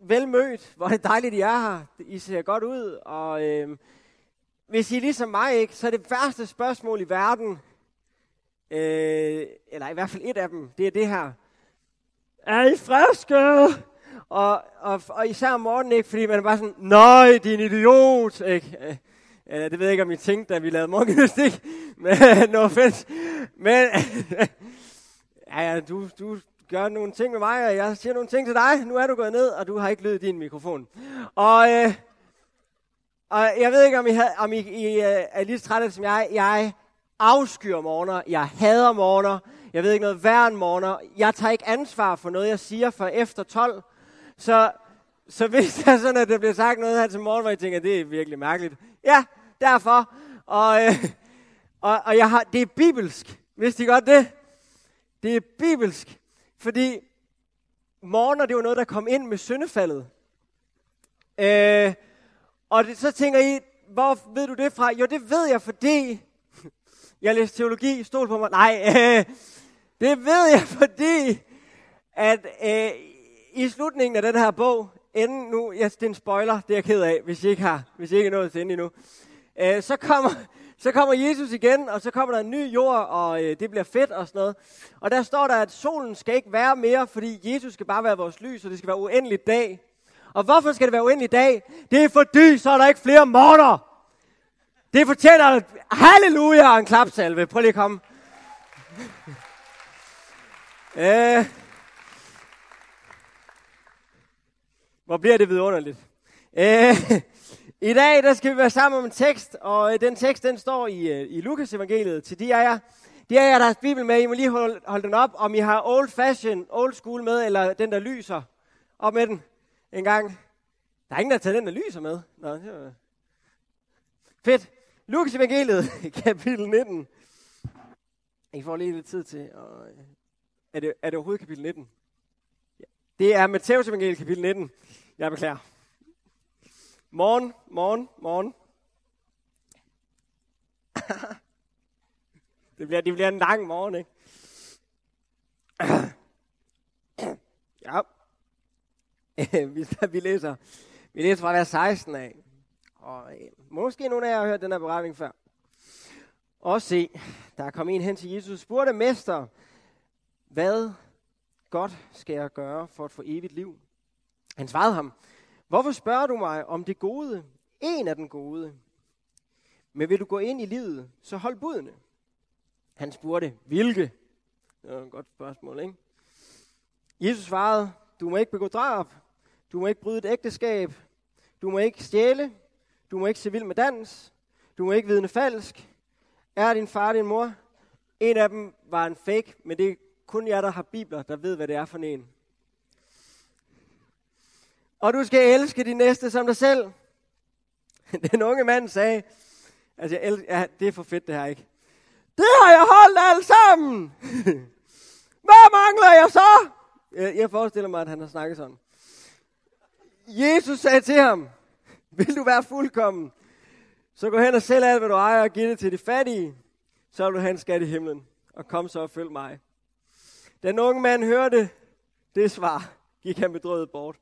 vel mødt. Hvor er det dejligt, I er her. I ser godt ud. Og øh, hvis I er ligesom mig, ikke, så er det værste spørgsmål i verden, øh, eller i hvert fald et af dem, det er det her. Er I friske? Og, og, og især om morgenen, ikke, fordi man er bare sådan, nej, din idiot, ikke? Øh, øh, det ved jeg ikke, om I tænkte, da vi lavede morgengymnastik, men no offense. Men, ja, ja, du, du gør nogle ting med mig, og jeg siger nogle ting til dig. Nu er du gået ned, og du har ikke lyd i din mikrofon. Og, øh, og jeg ved ikke, om I, havde, om I, I øh, er lige så trætte som jeg. Jeg afskyr morgener. Jeg hader morgener. Jeg ved ikke noget værre end morgener. Jeg tager ikke ansvar for noget, jeg siger for efter 12. Så, så hvis det er sådan, at der bliver sagt noget her til morgen, hvor jeg tænker, det er virkelig mærkeligt. Ja, derfor. Og, øh, og, og jeg har, det er bibelsk. Vidste I godt det? Det er bibelsk. Fordi morgener, det var noget, der kom ind med syndefaldet. Øh, og det, så tænker I, hvor ved du det fra? Jo, det ved jeg, fordi jeg læste teologi, stol på mig. Nej, øh, det ved jeg, fordi at øh, i slutningen af den her bog, inden nu, ja, det er en spoiler, det er jeg ked af, hvis I ikke har, hvis I ikke er nået til endnu, øh, så kommer, så kommer Jesus igen, og så kommer der en ny jord, og øh, det bliver fedt og sådan noget. Og der står der, at solen skal ikke være mere, fordi Jesus skal bare være vores lys, og det skal være uendelig dag. Og hvorfor skal det være uendelig dag? Det er fordi, så er der ikke flere morder. Det fortjener halleluja og en klapsalve. Prøv lige at komme. øh, hvor bliver det vidunderligt. Øh, i dag der skal vi være sammen om en tekst, og øh, den tekst den står i, øh, i Lukas evangeliet til de af jer. De af jer, der har Bibel med, I må lige holde, holde den op, om I har old fashion, old school med, eller den, der lyser. Op med den en gang. Der er ingen, der har taget den, der lyser med. Nå, det var... Fedt. Lukas evangeliet, kapitel 19. I får lige lidt tid til. Og, øh, er, det, er det overhovedet kapitel 19? Ja. Det er Matteus evangeliet, kapitel 19. Jeg beklager. Morgen, morgen, morgen. det, bliver, det bliver en lang morgen, ikke? ja. vi, vi, læser, vi læser fra vers 16 af. Og øh, måske nogle af jer har hørt den her beretning før. Og se, der kom en hen til Jesus og spurgte, Mester, hvad godt skal jeg gøre for at få evigt liv? Han svarede ham, Hvorfor spørger du mig om det gode? En af den gode. Men vil du gå ind i livet, så hold budene. Han spurgte, hvilke? Det var et godt spørgsmål, ikke? Jesus svarede, du må ikke begå drab, du må ikke bryde et ægteskab, du må ikke stjæle, du må ikke se vild med dans, du må ikke vidne falsk. Er din far din mor? En af dem var en fake, men det er kun jer, der har bibler, der ved, hvad det er for en. Og du skal elske din næste som dig selv. Den unge mand sagde, altså jeg elsker, ja, det er for fedt det her, ikke? Det har jeg holdt alt sammen! Hvad mangler jeg så? Jeg, jeg forestiller mig, at han har snakket sådan. Jesus sagde til ham, vil du være fuldkommen, så gå hen og sælg alt, hvad du ejer, og giv det til de fattige, så vil du have en skat i himlen, og kom så og følg mig. Den unge mand hørte det svar, gik han bedrøvet bort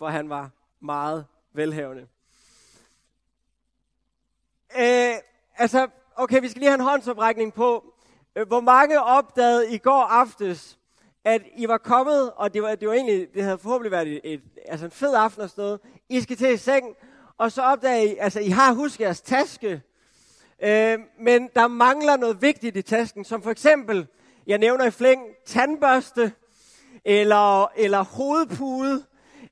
for han var meget velhavende. Øh, altså, okay, vi skal lige have en håndsoprækning på. Øh, hvor mange opdagede i går aftes, at I var kommet, og det var, det var egentlig, det havde forhåbentlig været et, et, altså en fed aften og sådan noget. I skal til i seng, og så opdager I, altså I har husket jeres taske, øh, men der mangler noget vigtigt i tasken, som for eksempel, jeg nævner i flæng, tandbørste, eller, eller hovedpude,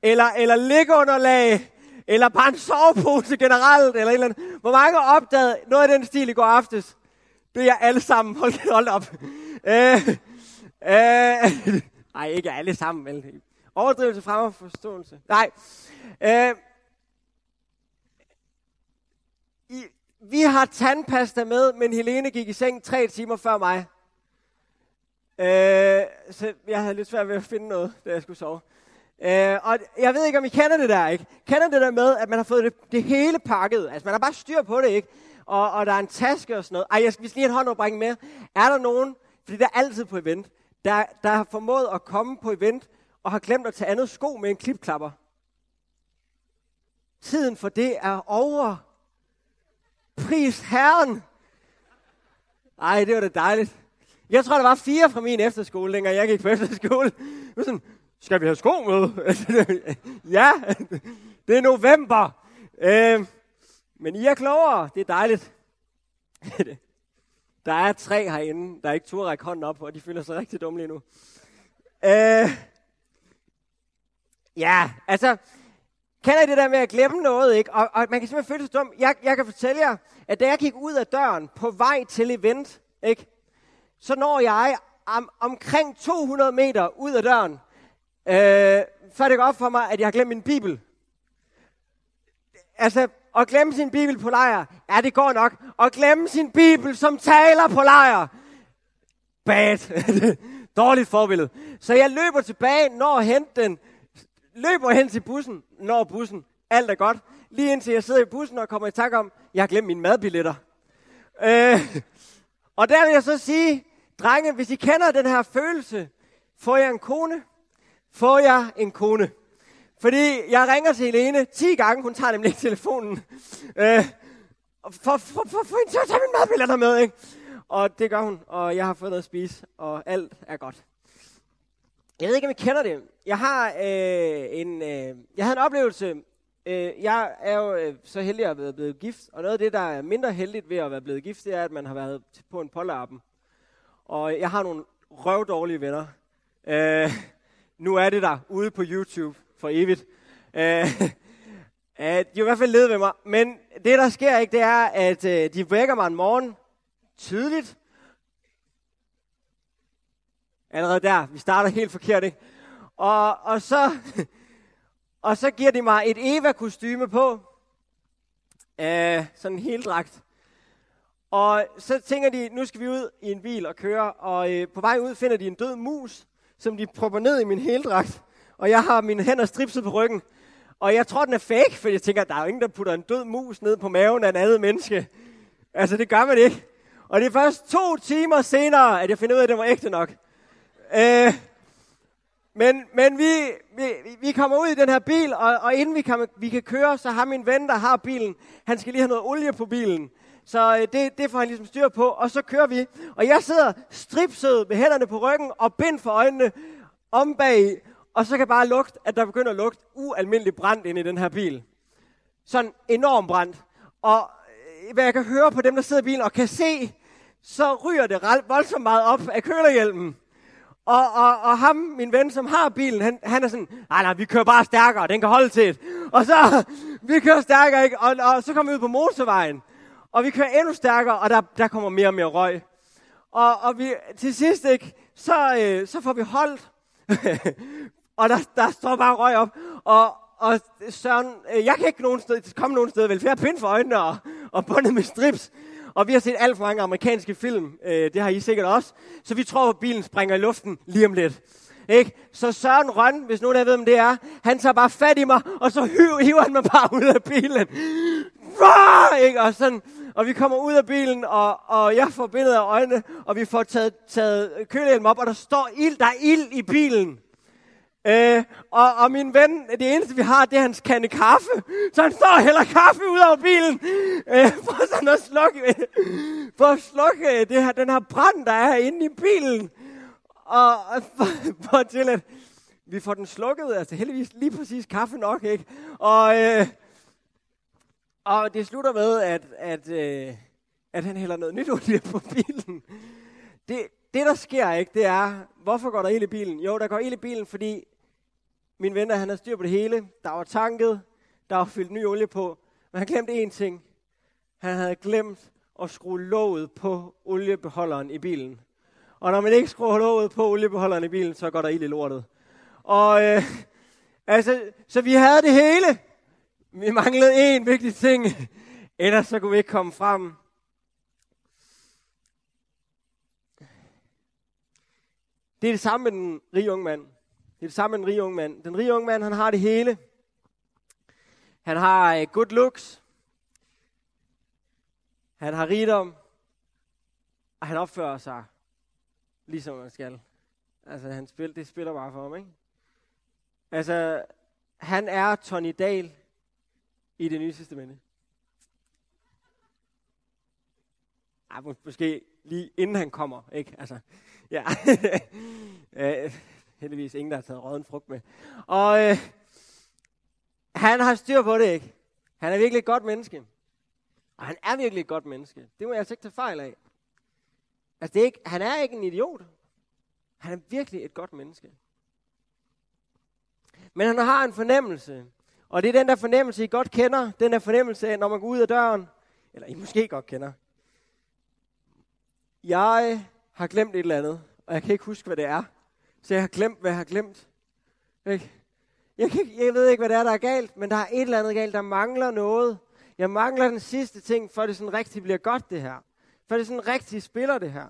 eller, eller liggeunderlag, eller bare en sovepose generelt, eller et eller andet. Hvor mange opdagede noget af den stil i går aftes? Det er jeg alle sammen. Hold, hold op. Øh, øh, nej, ikke alle sammen, vel? Overdrivelse frem og forståelse. Nej. Øh, i, vi har tandpasta med, men Helene gik i seng tre timer før mig. Øh, så jeg havde lidt svært ved at finde noget, da jeg skulle sove. Øh, og jeg ved ikke, om I kender det der, ikke? Kender det der med, at man har fået det, det hele pakket? Altså, man har bare styr på det, ikke? Og, og der er en taske og sådan noget. Ej, jeg skal, vi skal lige have en håndoprækning med. Er der nogen, fordi der er altid på event, der, der har formået at komme på event og har glemt at tage andet sko med en klipklapper? Tiden for det er over. Pris Herren. Ej, det var da dejligt. Jeg tror, der var fire fra min efterskole, dengang jeg gik på efterskole. Det var sådan, skal vi have sko med? ja, det er november. Øh, men I er klogere. Det er dejligt. der er tre herinde, der ikke turde række hånden op, og de føler sig rigtig dumme lige nu. Øh, ja, altså, kender I det der med at glemme noget, ikke? Og, og man kan simpelthen føle sig dum. Jeg, jeg kan fortælle jer, at da jeg gik ud af døren på vej til event, ikke? Så når jeg om, omkring 200 meter ud af døren, øh, så er det op for mig, at jeg har glemt min bibel. Altså, at glemme sin bibel på lejr, ja, det går nok. At glemme sin bibel, som taler på lejr, bad. Dårligt forbillede. Så jeg løber tilbage, når hente den, løber hen til bussen, når bussen, alt er godt. Lige indtil jeg sidder i bussen og kommer i tanke om, jeg har glemt mine madbilletter. Øh, og der vil jeg så sige, drenge, hvis I kender den her følelse, får jeg en kone? Får jeg en kone? Fordi jeg ringer til Helene 10 gange, hun tager nemlig ikke telefonen. Øh, for, for, for, for hende til at tage min madbilletter med, ikke? Og det gør hun, og jeg har fået noget at spise, og alt er godt. Jeg ved ikke, om I kender det. Jeg har øh, en, øh, jeg havde en oplevelse. Øh, jeg er jo øh, så heldig at være blevet gift, og noget af det, der er mindre heldigt ved at være blevet gift, det er, at man har været på en polterappen. Og jeg har nogle røvdårlige venner. Øh, nu er det der ude på YouTube for evigt. Øh, de er i hvert fald leder ved mig. Men det, der sker ikke, det er, at øh, de vækker mig en morgen tidligt. Allerede der, vi starter helt forkert, ikke? Og, og, så, og så giver de mig et Eva-kostyme på. Øh, sådan en heldragt. Og så tænker de, nu skal vi ud i en bil og køre, og øh, på vej ud finder de en død mus, som de propper ned i min heldragt. Og jeg har mine hænder stripset på ryggen. Og jeg tror, den er fake, for jeg tænker, der er jo ingen, der putter en død mus ned på maven af en andet menneske. Altså, det gør man ikke. Og det er først to timer senere, at jeg finder ud af, at det var ægte nok. Øh, men men vi, vi, vi kommer ud i den her bil, og, og inden vi kan, vi kan køre, så har min ven, der har bilen, han skal lige have noget olie på bilen. Så øh, det, det får han ligesom styr på, og så kører vi. Og jeg sidder stripsød med hænderne på ryggen og bind for øjnene om bag, og så kan jeg bare lugte, at der begynder at lugte ualmindelig brændt ind i den her bil. Sådan enorm brændt. Og øh, hvad jeg kan høre på dem, der sidder i bilen og kan se, så ryger det voldsomt meget op af kølerhjelmen. Og, og, og ham, min ven, som har bilen, han, han er sådan, nej, nej, vi kører bare stærkere, den kan holde til Og så, vi kører stærkere, ikke? Og, og så kommer vi ud på motorvejen. Og vi kører endnu stærkere, og der, der kommer mere og mere røg. Og, og vi, til sidst, ikke, så, øh, så får vi holdt. og der, der står bare røg op. Og, og Søren, øh, jeg kan ikke nogen sted, komme nogen sted, vel, for jeg har pind for øjnene og, og bundet med strips. Og vi har set alt for mange amerikanske film, øh, det har I sikkert også. Så vi tror, at bilen springer i luften lige om lidt. Ikke? Så Søren Røn, hvis nogen af ved, hvem det er, han tager bare fat i mig, og så hiver han mig bare ud af bilen. Rå! Ikke? Og, sådan, og vi kommer ud af bilen, og, og jeg får billedet af øjnene, og vi får taget, taget kølehjelm op, og der står ild, der er ild i bilen. Øh, og, og min ven, det eneste vi har, det er hans kande kaffe. Så han står og hælder kaffe ud af bilen, øh, for sådan at slukke, for at slukke øh, det her, den her brand, der er inde i bilen. Og for, for til at vi får den slukket, altså heldigvis lige præcis kaffe nok, ikke? Og, øh, og det slutter med, at, at, øh, at han hælder noget nyt olie på bilen. Det, det, der sker ikke, det er, hvorfor går der ild i bilen? Jo, der går ild i bilen, fordi min ven, han har styr på det hele. Der var tanket, der var fyldt ny olie på. Men han glemte én ting. Han havde glemt at skrue låget på oliebeholderen i bilen. Og når man ikke skruer låget på oliebeholderen i bilen, så går der ild i lortet. Og øh, altså, så vi havde det hele. Vi manglede én vigtig ting. Ellers så kunne vi ikke komme frem. Det er det samme med den rige unge mand. Det er det samme med den rige unge mand. Den rige unge mand, han har det hele. Han har øh, good looks. Han har rigdom. Og han opfører sig, ligesom man skal. Altså, han spil, det spiller bare for ham, ikke? Altså, han er Tony Dahl i det nye testamente? Ej, måske lige inden han kommer, ikke? Altså, ja. øh, heldigvis ingen, der har taget råden frugt med. Og øh, han har styr på det, ikke? Han er virkelig et godt menneske. Og han er virkelig et godt menneske. Det må jeg altså ikke tage fejl af. Altså, det er ikke, han er ikke en idiot. Han er virkelig et godt menneske. Men han har en fornemmelse. Og det er den der fornemmelse, I godt kender. Den der fornemmelse når man går ud af døren. Eller I måske godt kender. Jeg har glemt et eller andet. Og jeg kan ikke huske, hvad det er. Så jeg har glemt, hvad jeg har glemt. Ikke? Jeg, kan, jeg ved ikke, hvad det er, der er galt. Men der er et eller andet galt. Der mangler noget. Jeg mangler den sidste ting, for det sådan rigtig bliver godt, det her. For det sådan rigtig spiller, det her.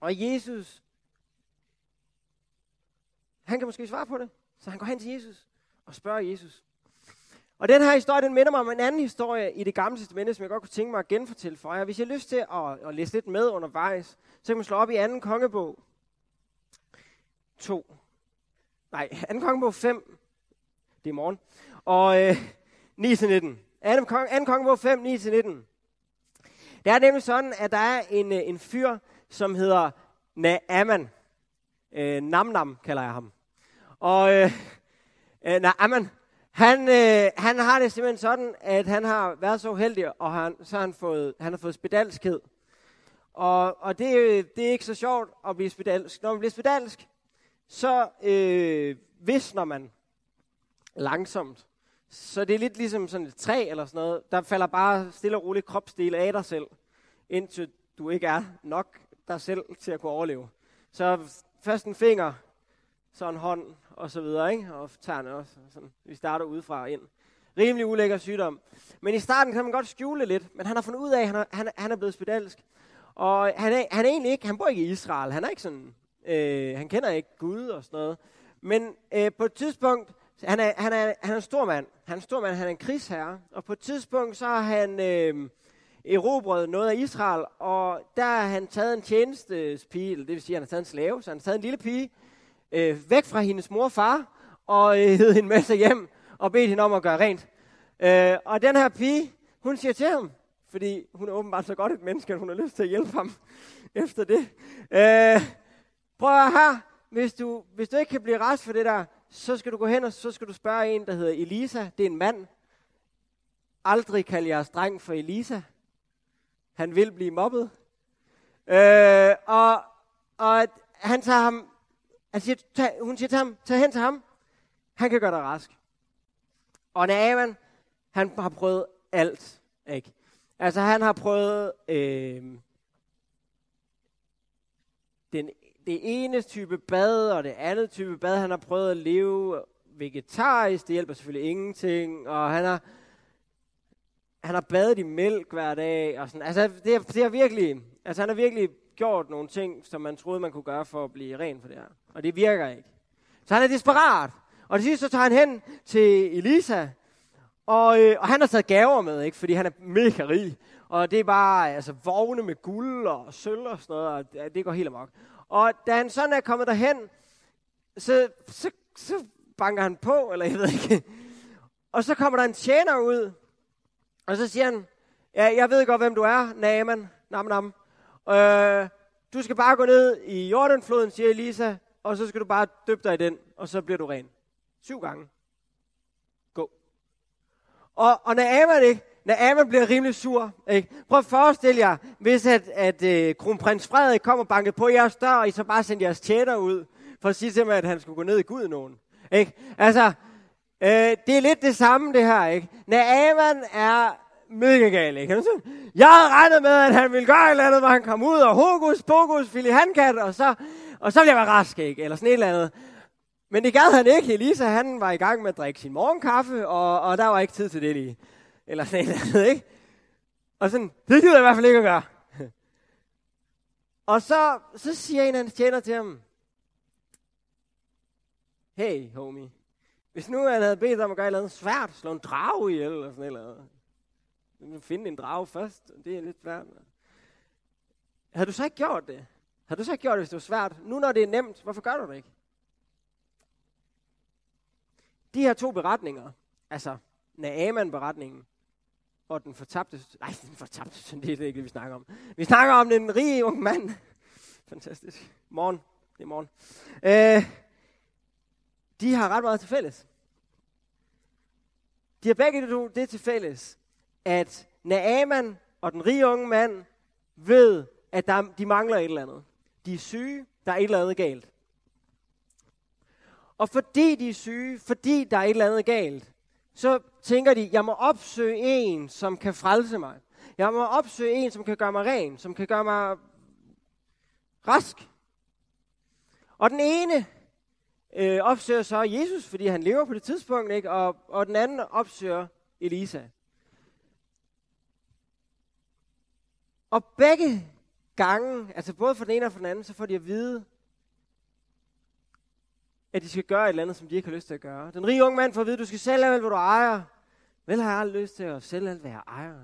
Og Jesus, han kan måske svare på det. Så han går hen til Jesus og spørger Jesus. Og den her historie, den minder mig om en anden historie i det gamle testamente, som jeg godt kunne tænke mig at genfortælle for jer. Hvis jeg har lyst til at, at læse lidt med undervejs, så kan man slå op i anden kongebog 2. Nej, anden kongebog 5. Det er morgen. Og øh, 9-19. Anden, kong, anden kongebog 5, 9-19. Det er nemlig sådan, at der er en, øh, en fyr, som hedder Naaman. Øh, Namnam kalder jeg ham. Og øh, øh, amen. han, øh, han har det simpelthen sådan, at han har været så heldig, og han, så har han fået, han har fået spedalskhed. Og, og det, det er ikke så sjovt at blive spedalsk. Når man bliver spedalsk, så øh, visner man langsomt. Så det er lidt ligesom sådan et træ eller sådan noget. Der falder bare stille og roligt kropsdele af dig selv, indtil du ikke er nok dig selv til at kunne overleve. Så først en finger, så en hånd, og så videre, ikke? Og tæerne også. Sådan. Vi starter udefra og ind. Rimelig ulækker sygdom. Men i starten kan man godt skjule lidt, men han har fundet ud af, at han er, han, han er blevet spedalsk. Og han er, han er egentlig ikke, han bor ikke i Israel. Han er ikke sådan, øh, han kender ikke Gud og sådan noget. Men øh, på et tidspunkt, han er, han, er, han er en stor mand. Han er en stor mand, han er en krigsherre. Og på et tidspunkt, så har han øh, erobret noget af Israel, og der har han taget en tjenestespige, det vil sige, han har taget en slave, så han har taget en lille pige, øh, væk fra hendes mor og far, og øh, hed hende med sig hjem, og bedt hende om at gøre rent. Øh, og den her pige, hun siger til ham, fordi hun er åbenbart så godt et menneske, at hun har lyst til at hjælpe ham efter det. Øh, prøv at her, hvis du, hvis du ikke kan blive rask for det der, så skal du gå hen, og så skal du spørge en, der hedder Elisa. Det er en mand. Aldrig kald jeres dreng for Elisa. Han vil blive mobbet. Øh, og, og han tager ham, han siger, tag, hun siger til ham, tag hen til ham. Han kan gøre dig rask. Og Naaman, han har prøvet alt. Ikke? Altså han har prøvet øh, den det ene type bad, og det andet type bad. Han har prøvet at leve vegetarisk, det hjælper selvfølgelig ingenting, og han har, han har badet i mælk hver dag, og sådan. Altså, det, er, det er virkelig, altså han har virkelig gjort nogle ting, som man troede, man kunne gøre for at blive ren for det her. Og det virker ikke. Så han er desperat. Og det sidste, så tager han hen til Elisa, og, øh, og han har taget gaver med, ikke? fordi han er mega rig. Og det er bare altså, vogne med guld og sølv og sådan noget, og det, det går helt amok. Og da han sådan er kommet derhen, så, så, så banker han på, eller jeg ved ikke. Og så kommer der en tjener ud, og så siger han, ja, jeg ved godt, hvem du er, Naaman, nam nam. Øh, du skal bare gå ned i Jordanfloden, siger Elisa, og så skal du bare døbe dig i den, og så bliver du ren. Syv gange. Gå. Og, og Naaman, ikke? Naaman bliver rimelig sur. Ikke? Prøv at forestille jer, hvis at, at øh, kronprins Frederik kommer og banker på jeres dør, og I så bare sender jeres tjener ud, for at sige til mig, at han skulle gå ned i Gud nogen. Ikke? Altså, øh, det er lidt det samme det her. Ikke? Naaman er mega gal, ikke? Jeg havde regnet med, at han ville gøre et eller andet, hvor han kom ud og hokus pokus, fili handkat, og så, og så ville jeg være rask, ikke? Eller sådan et eller andet. Men det gad han ikke. Elisa, han var i gang med at drikke sin morgenkaffe, og, og der var ikke tid til det lige. Eller sådan et eller andet, ikke? Og sådan, det gider jeg i hvert fald ikke at gøre. og så, så siger en af hans tjener til ham, hey homie, hvis nu han havde bedt om at gøre et eller andet svært, slå en drage ihjel, eller sådan et eller andet. Du finde en drage først, det er lidt svært. Har du så ikke gjort det? Har du så ikke gjort det, hvis det var svært? Nu når det er nemt, hvorfor gør du det ikke? De her to beretninger, altså Naaman-beretningen og den fortabte, nej, den fortabte søn, det er ikke det, vi snakker om. Vi snakker om den rige unge mand. Fantastisk. Morgen. Det er morgen. Øh, de har ret meget til fælles. De har begge det til fælles, at Naaman og den rige unge mand ved, at der, de mangler et eller andet. De er syge, der er et eller andet galt. Og fordi de er syge, fordi der er et eller andet galt, så tænker de, jeg må opsøge en, som kan frelse mig. Jeg må opsøge en, som kan gøre mig ren, som kan gøre mig rask. Og den ene øh, opsøger så Jesus, fordi han lever på det tidspunkt, ikke? Og, og den anden opsøger Elisa. Og begge gange, altså både for den ene og for den anden, så får de at vide, at de skal gøre et eller andet, som de ikke har lyst til at gøre. Den rige unge mand får at vide, at du skal sælge alt, hvad du ejer. Vel har jeg aldrig lyst til at sælge alt, hvad jeg ejer.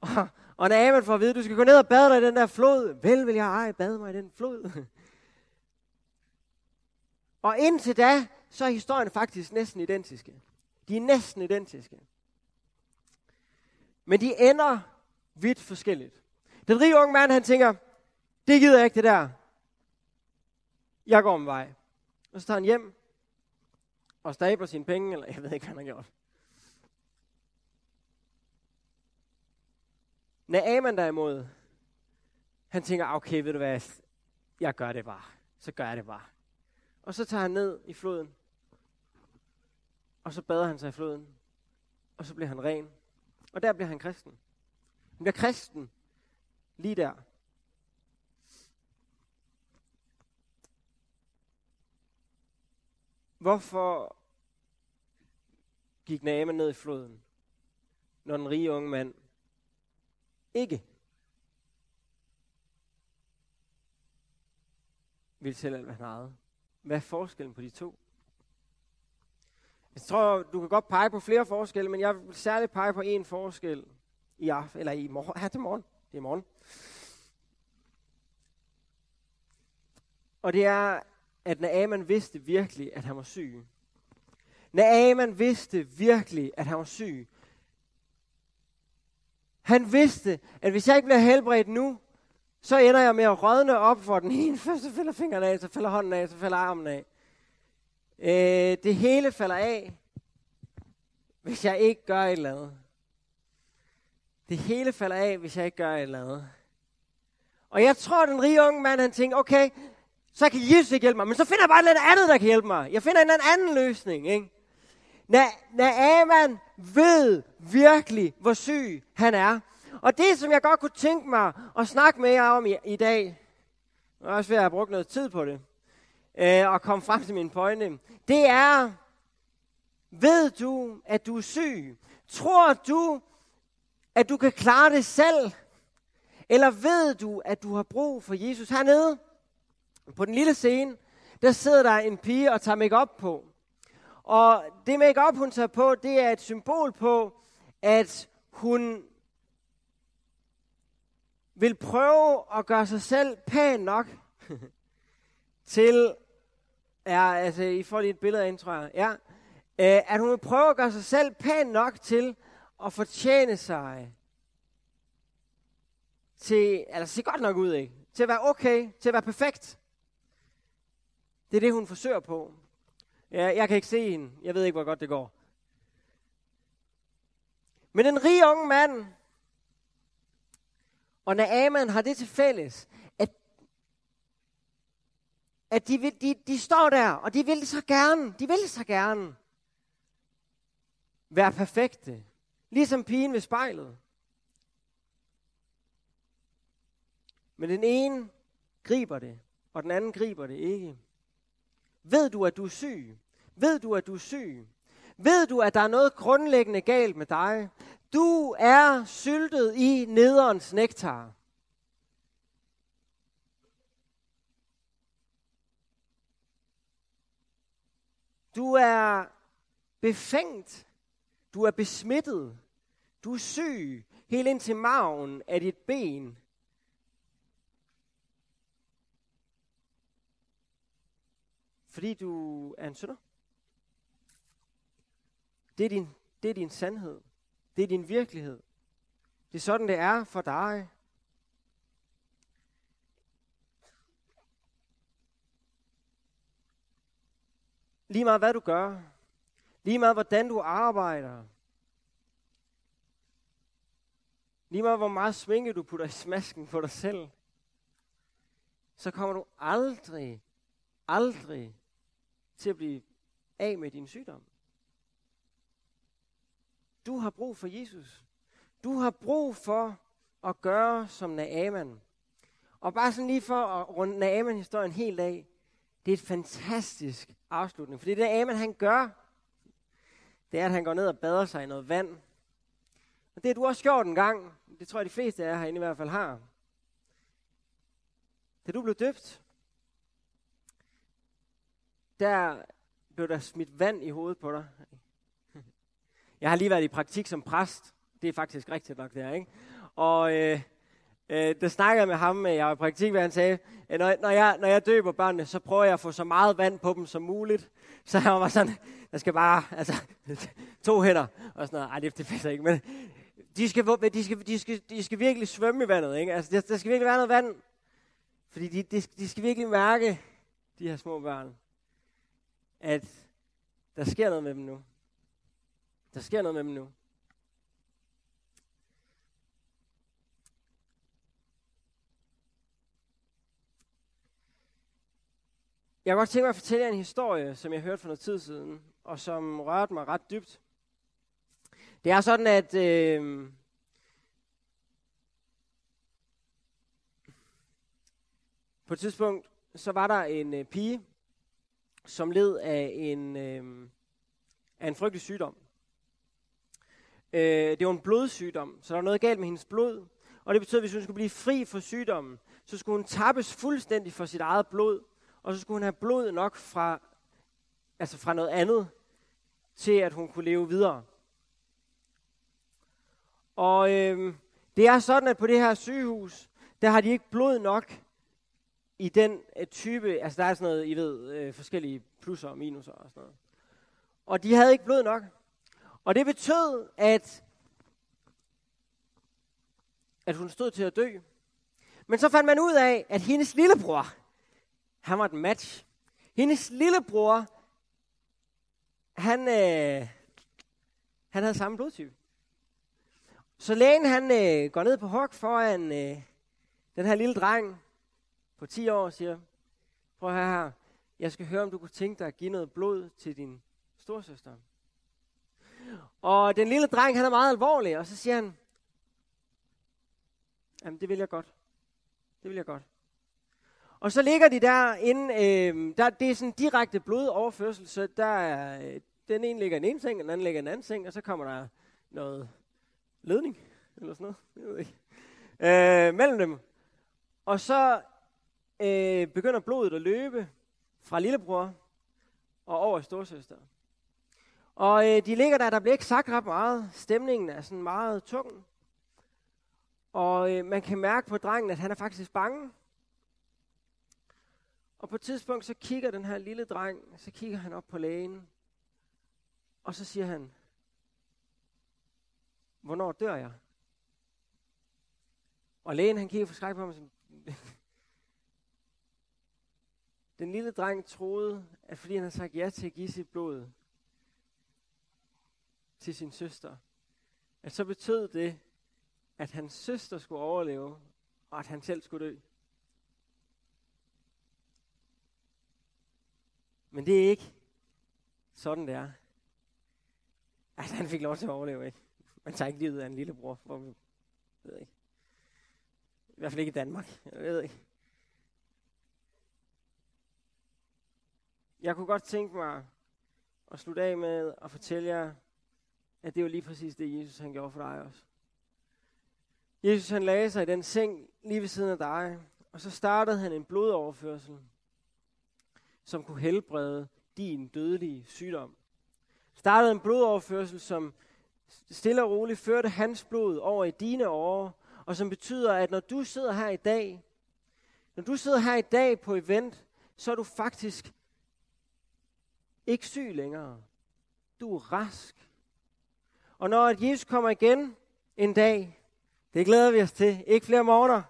Og, og Naaman får at vide, at du skal gå ned og bade dig i den der flod. Vel vil jeg eje, bade mig i den flod. Og indtil da, så er historien faktisk næsten identiske. De er næsten identiske. Men de ender vidt forskelligt. Den rige unge mand, han tænker, det gider jeg ikke det der. Jeg går om vej. Og så tager han hjem og stabler sine penge, eller jeg ved ikke, hvad han har gjort. Naaman derimod, han tænker, okay, ved du hvad, jeg gør det bare. Så gør jeg det bare. Og så tager han ned i floden, og så bader han sig i floden, og så bliver han ren. Og der bliver han kristen. Han bliver kristen lige der. Hvorfor gik Naaman ned i floden, når den rige unge mand ikke vil sælge alt, hvad han ejede? Hvad er forskellen på de to? Jeg tror, du kan godt pege på flere forskelle, men jeg vil særligt pege på en forskel i aften, eller i morgen. Ja, det er morgen. Det er morgen. Og det er, at Naaman vidste virkelig, at han var syg. Naaman vidste virkelig, at han var syg. Han vidste, at hvis jeg ikke bliver helbredt nu, så ender jeg med at rådne op for den ene. Først så falder fingrene af, så falder hånden af, så falder armen af. Øh, det hele falder af, hvis jeg ikke gør et eller andet. Det hele falder af, hvis jeg ikke gør et eller andet. Og jeg tror, at den rige unge mand, han tænker, okay, så kan Jesus ikke hjælpe mig, men så finder jeg bare noget andet, der kan hjælpe mig. Jeg finder en anden løsning, ikke? Naaman ved virkelig, hvor syg han er. Og det, som jeg godt kunne tænke mig at snakke med jer om i, i dag, og også ved at have brugt noget tid på det, øh, og komme frem til min pointe, det er, ved du, at du er syg? Tror du, at du kan klare det selv? Eller ved du, at du har brug for Jesus hernede? På den lille scene, der sidder der en pige og tager makeup på. Og det makeup hun tager på, det er et symbol på, at hun vil prøve at gøre sig selv pæn nok til, ja, altså I får lige et billede af tror jeg, ja, øh, at hun vil prøve at gøre sig selv pæn nok til at fortjene sig til, altså se godt nok ud, ikke? Til at være okay, til at være perfekt. Det er det, hun forsøger på. Ja, jeg kan ikke se hende. Jeg ved ikke, hvor godt det går. Men den rige unge mand, og Naaman har det til fælles, at, at de, vil, de, de står der, og de vil så gerne, de vil så gerne være perfekte. Ligesom pigen ved spejlet. Men den ene griber det, og den anden griber det ikke. Ved du, at du er syg? Ved du, at du er syg? Ved du, at der er noget grundlæggende galt med dig? Du er syltet i nederens nektar. Du er befængt. Du er besmittet. Du er syg helt ind til maven af dit ben. Fordi du er en synder. Det er din Det er din sandhed. Det er din virkelighed. Det er sådan, det er for dig. Lige meget hvad du gør. Lige meget hvordan du arbejder. Lige meget hvor meget svinge du putter i smasken på dig selv. Så kommer du aldrig, aldrig til at blive af med din sygdom. Du har brug for Jesus. Du har brug for at gøre som Naaman. Og bare sådan lige for at runde Naaman-historien helt af. Det er et fantastisk afslutning. For det, det Naaman han gør, det er, at han går ned og bader sig i noget vand. Og det har du også gjort en gang. Det tror jeg, de fleste af jer herinde i hvert fald har. Da du blev døbt, der blev der smidt vand i hovedet på dig. Jeg har lige været i praktik som præst. Det er faktisk rigtigt nok, det er, ikke? Og øh, øh, der snakkede jeg med ham, øh, jeg var i praktik, hvad han sagde, at når, når, jeg, når jeg døber børnene, så prøver jeg at få så meget vand på dem som muligt. Så han var sådan, der skal bare, altså, to hænder, og sådan noget. Ej, det, det passer ikke, men de skal, de, skal, de, skal, de skal virkelig svømme i vandet, ikke? Altså, der, der skal virkelig være noget vand. Fordi de, de, de skal virkelig mærke, de her små børn, at der sker noget med dem nu. Der sker noget med dem nu. Jeg kunne godt tænke mig at fortælle jer en historie, som jeg hørte for noget tid siden, og som rørte mig ret dybt. Det er sådan, at øh, på et tidspunkt, så var der en øh, pige, som led af en, øh, af en frygtelig sygdom. Øh, det var en blodsygdom, så der var noget galt med hendes blod. Og det betød, at hvis hun skulle blive fri for sygdommen, så skulle hun tappes fuldstændig for sit eget blod, og så skulle hun have blod nok fra, altså fra noget andet, til at hun kunne leve videre. Og øh, det er sådan, at på det her sygehus, der har de ikke blod nok i den øh, type, altså der er sådan noget, I ved, øh, forskellige plusser og minuser og sådan noget. Og de havde ikke blod nok. Og det betød, at, at hun stod til at dø. Men så fandt man ud af, at hendes lillebror, han var et match. Hendes lillebror, han, øh, han havde samme blodtype. Så lægen han øh, går ned på hok foran øh, den her lille dreng på 10 år og siger, prøv her, jeg skal høre, om du kunne tænke dig at give noget blod til din storsøster. Og den lille dreng, han er meget alvorlig, og så siger han, jamen det vil jeg godt. Det vil jeg godt. Og så ligger de der inde, øh, der, det er sådan direkte blodoverførsel, så der er, øh, den ene ligger i en ene seng, den anden ligger i en anden seng, og så kommer der noget ledning, eller sådan noget, jeg ved ikke, øh, mellem dem. Og så øh, begynder blodet at løbe fra lillebror og over i storsøster. Og øh, de ligger der, der bliver ikke sagt ret meget. Stemningen er sådan meget tung. Og øh, man kan mærke på drengen, at han er faktisk bange. Og på et tidspunkt, så kigger den her lille dreng, så kigger han op på lægen. Og så siger han, hvornår dør jeg? Og lægen han kigger forskrækket på ham og siger, den lille dreng troede, at fordi han havde sagt ja til at give sit blod, til sin søster, at så betød det, at hans søster skulle overleve, og at han selv skulle dø. Men det er ikke sådan, det er. Altså, han fik lov til at overleve, ikke? Man tager ikke livet af en lillebror. Hvor, jeg ved ikke. I hvert fald ikke i Danmark. Jeg ved ikke. Jeg kunne godt tænke mig at slutte af med at fortælle jer, at det var lige præcis det, Jesus han gjorde for dig også. Jesus han lagde sig i den seng lige ved siden af dig, og så startede han en blodoverførsel, som kunne helbrede din dødelige sygdom. Startede en blodoverførsel, som stille og roligt førte hans blod over i dine årer, og som betyder, at når du sidder her i dag, når du sidder her i dag på event, så er du faktisk ikke syg længere. Du er rask. Og når Jesus kommer igen en dag, det glæder vi os til, ikke flere morgener,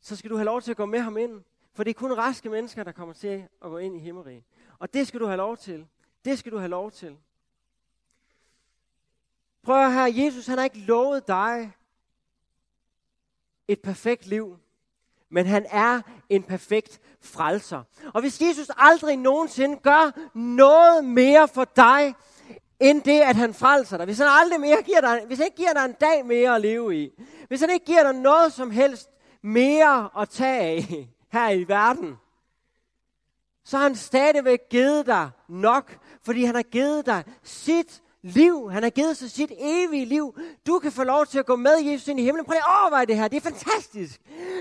så skal du have lov til at gå med ham ind. For det er kun raske mennesker, der kommer til at gå ind i himmeriget. Og det skal du have lov til. Det skal du have lov til. Prøv at høre, Jesus han har ikke lovet dig et perfekt liv, men han er en perfekt frelser. Og hvis Jesus aldrig nogensinde gør noget mere for dig, end det, at han frelser dig, hvis han aldrig mere giver dig, hvis han ikke giver dig en dag mere at leve i, hvis han ikke giver dig noget som helst mere at tage af her i verden, så har han stadigvæk givet dig nok, fordi han har givet dig sit liv. Han har givet sig sit evige liv. Du kan få lov til at gå med Jesus ind i himlen. Prøv at overveje det her. Det er fantastisk.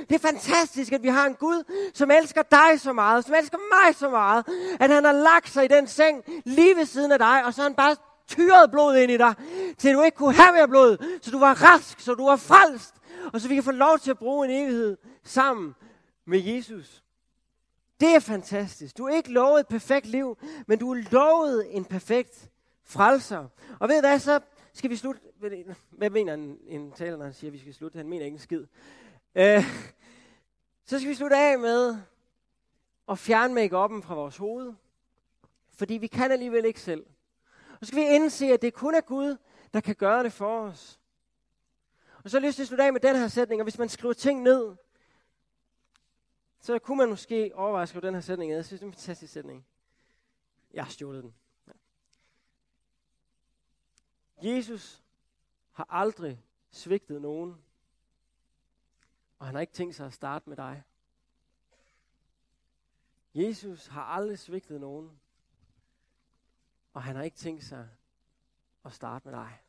Det er fantastisk, at vi har en Gud, som elsker dig så meget, som elsker mig så meget, at han har lagt sig i den seng lige ved siden af dig, og så har han bare tyret blod ind i dig, til du ikke kunne have mere blod, så du var rask, så du var frelst, og så vi kan få lov til at bruge en evighed sammen med Jesus. Det er fantastisk. Du er ikke lovet et perfekt liv, men du er lovet en perfekt frelser. Og ved hvad, så skal vi slutte. Hvad mener en, en taler, når han siger, at vi skal slutte? Han mener ikke en skid. Øh, så skal vi slutte af med at fjerne make fra vores hoved. Fordi vi kan alligevel ikke selv. Og så skal vi indse, at det kun er Gud, der kan gøre det for os. Og så har jeg lyst til at slutte af med den her sætning, og hvis man skriver ting ned, så kunne man måske overveje at skrive den her sætning ned. Jeg synes, det er en fantastisk sætning. Jeg har stjålet den. Jesus har aldrig svigtet nogen, og han har ikke tænkt sig at starte med dig. Jesus har aldrig svigtet nogen, og han har ikke tænkt sig at starte med dig.